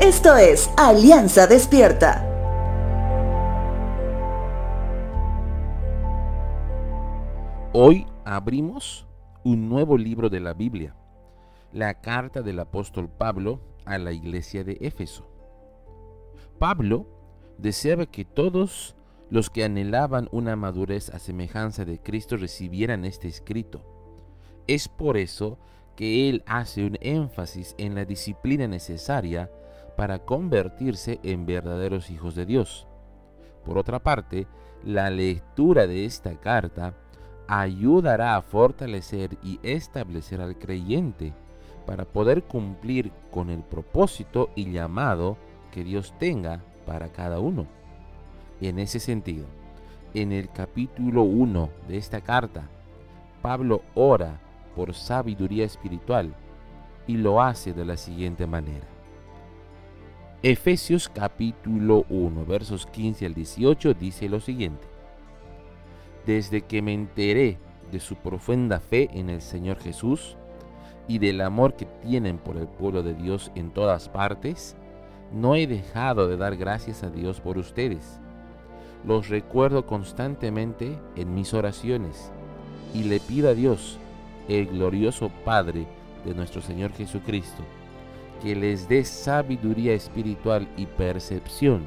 Esto es Alianza Despierta. Hoy abrimos un nuevo libro de la Biblia, la carta del apóstol Pablo a la iglesia de Éfeso. Pablo deseaba que todos los que anhelaban una madurez a semejanza de Cristo recibieran este escrito. Es por eso que él hace un énfasis en la disciplina necesaria para convertirse en verdaderos hijos de Dios. Por otra parte, la lectura de esta carta ayudará a fortalecer y establecer al creyente para poder cumplir con el propósito y llamado que Dios tenga para cada uno. En ese sentido, en el capítulo 1 de esta carta, Pablo ora por sabiduría espiritual y lo hace de la siguiente manera. Efesios capítulo 1, versos 15 al 18 dice lo siguiente. Desde que me enteré de su profunda fe en el Señor Jesús y del amor que tienen por el pueblo de Dios en todas partes, no he dejado de dar gracias a Dios por ustedes. Los recuerdo constantemente en mis oraciones y le pido a Dios, el glorioso Padre de nuestro Señor Jesucristo, que les dé sabiduría espiritual y percepción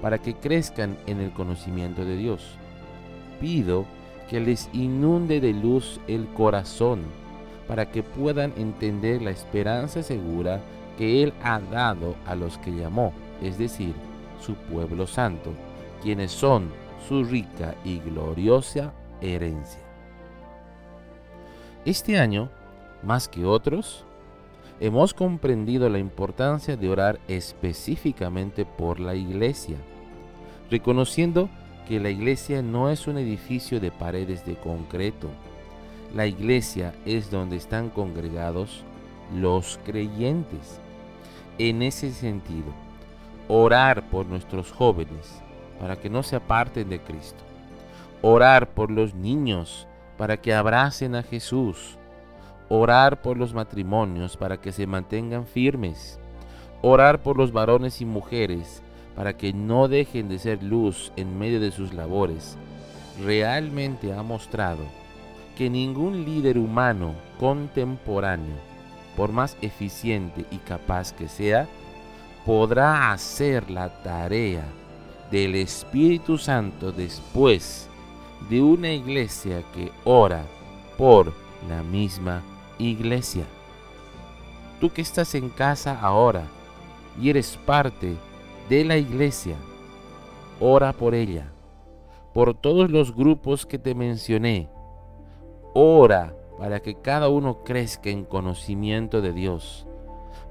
para que crezcan en el conocimiento de Dios. Pido que les inunde de luz el corazón para que puedan entender la esperanza segura que Él ha dado a los que llamó, es decir, su pueblo santo, quienes son su rica y gloriosa herencia. Este año, más que otros, hemos comprendido la importancia de orar específicamente por la iglesia, reconociendo que la iglesia no es un edificio de paredes de concreto. La iglesia es donde están congregados los creyentes. En ese sentido, orar por nuestros jóvenes para que no se aparten de Cristo. Orar por los niños para que abracen a Jesús. Orar por los matrimonios para que se mantengan firmes. Orar por los varones y mujeres para que no dejen de ser luz en medio de sus labores. Realmente ha mostrado que ningún líder humano contemporáneo por más eficiente y capaz que sea, podrá hacer la tarea del Espíritu Santo después de una iglesia que ora por la misma iglesia. Tú que estás en casa ahora y eres parte de la iglesia, ora por ella, por todos los grupos que te mencioné. Ora para que cada uno crezca en conocimiento de Dios,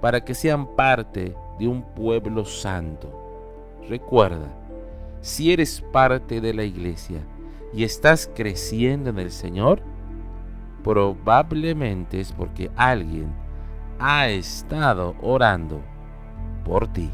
para que sean parte de un pueblo santo. Recuerda, si eres parte de la iglesia y estás creciendo en el Señor, probablemente es porque alguien ha estado orando por ti.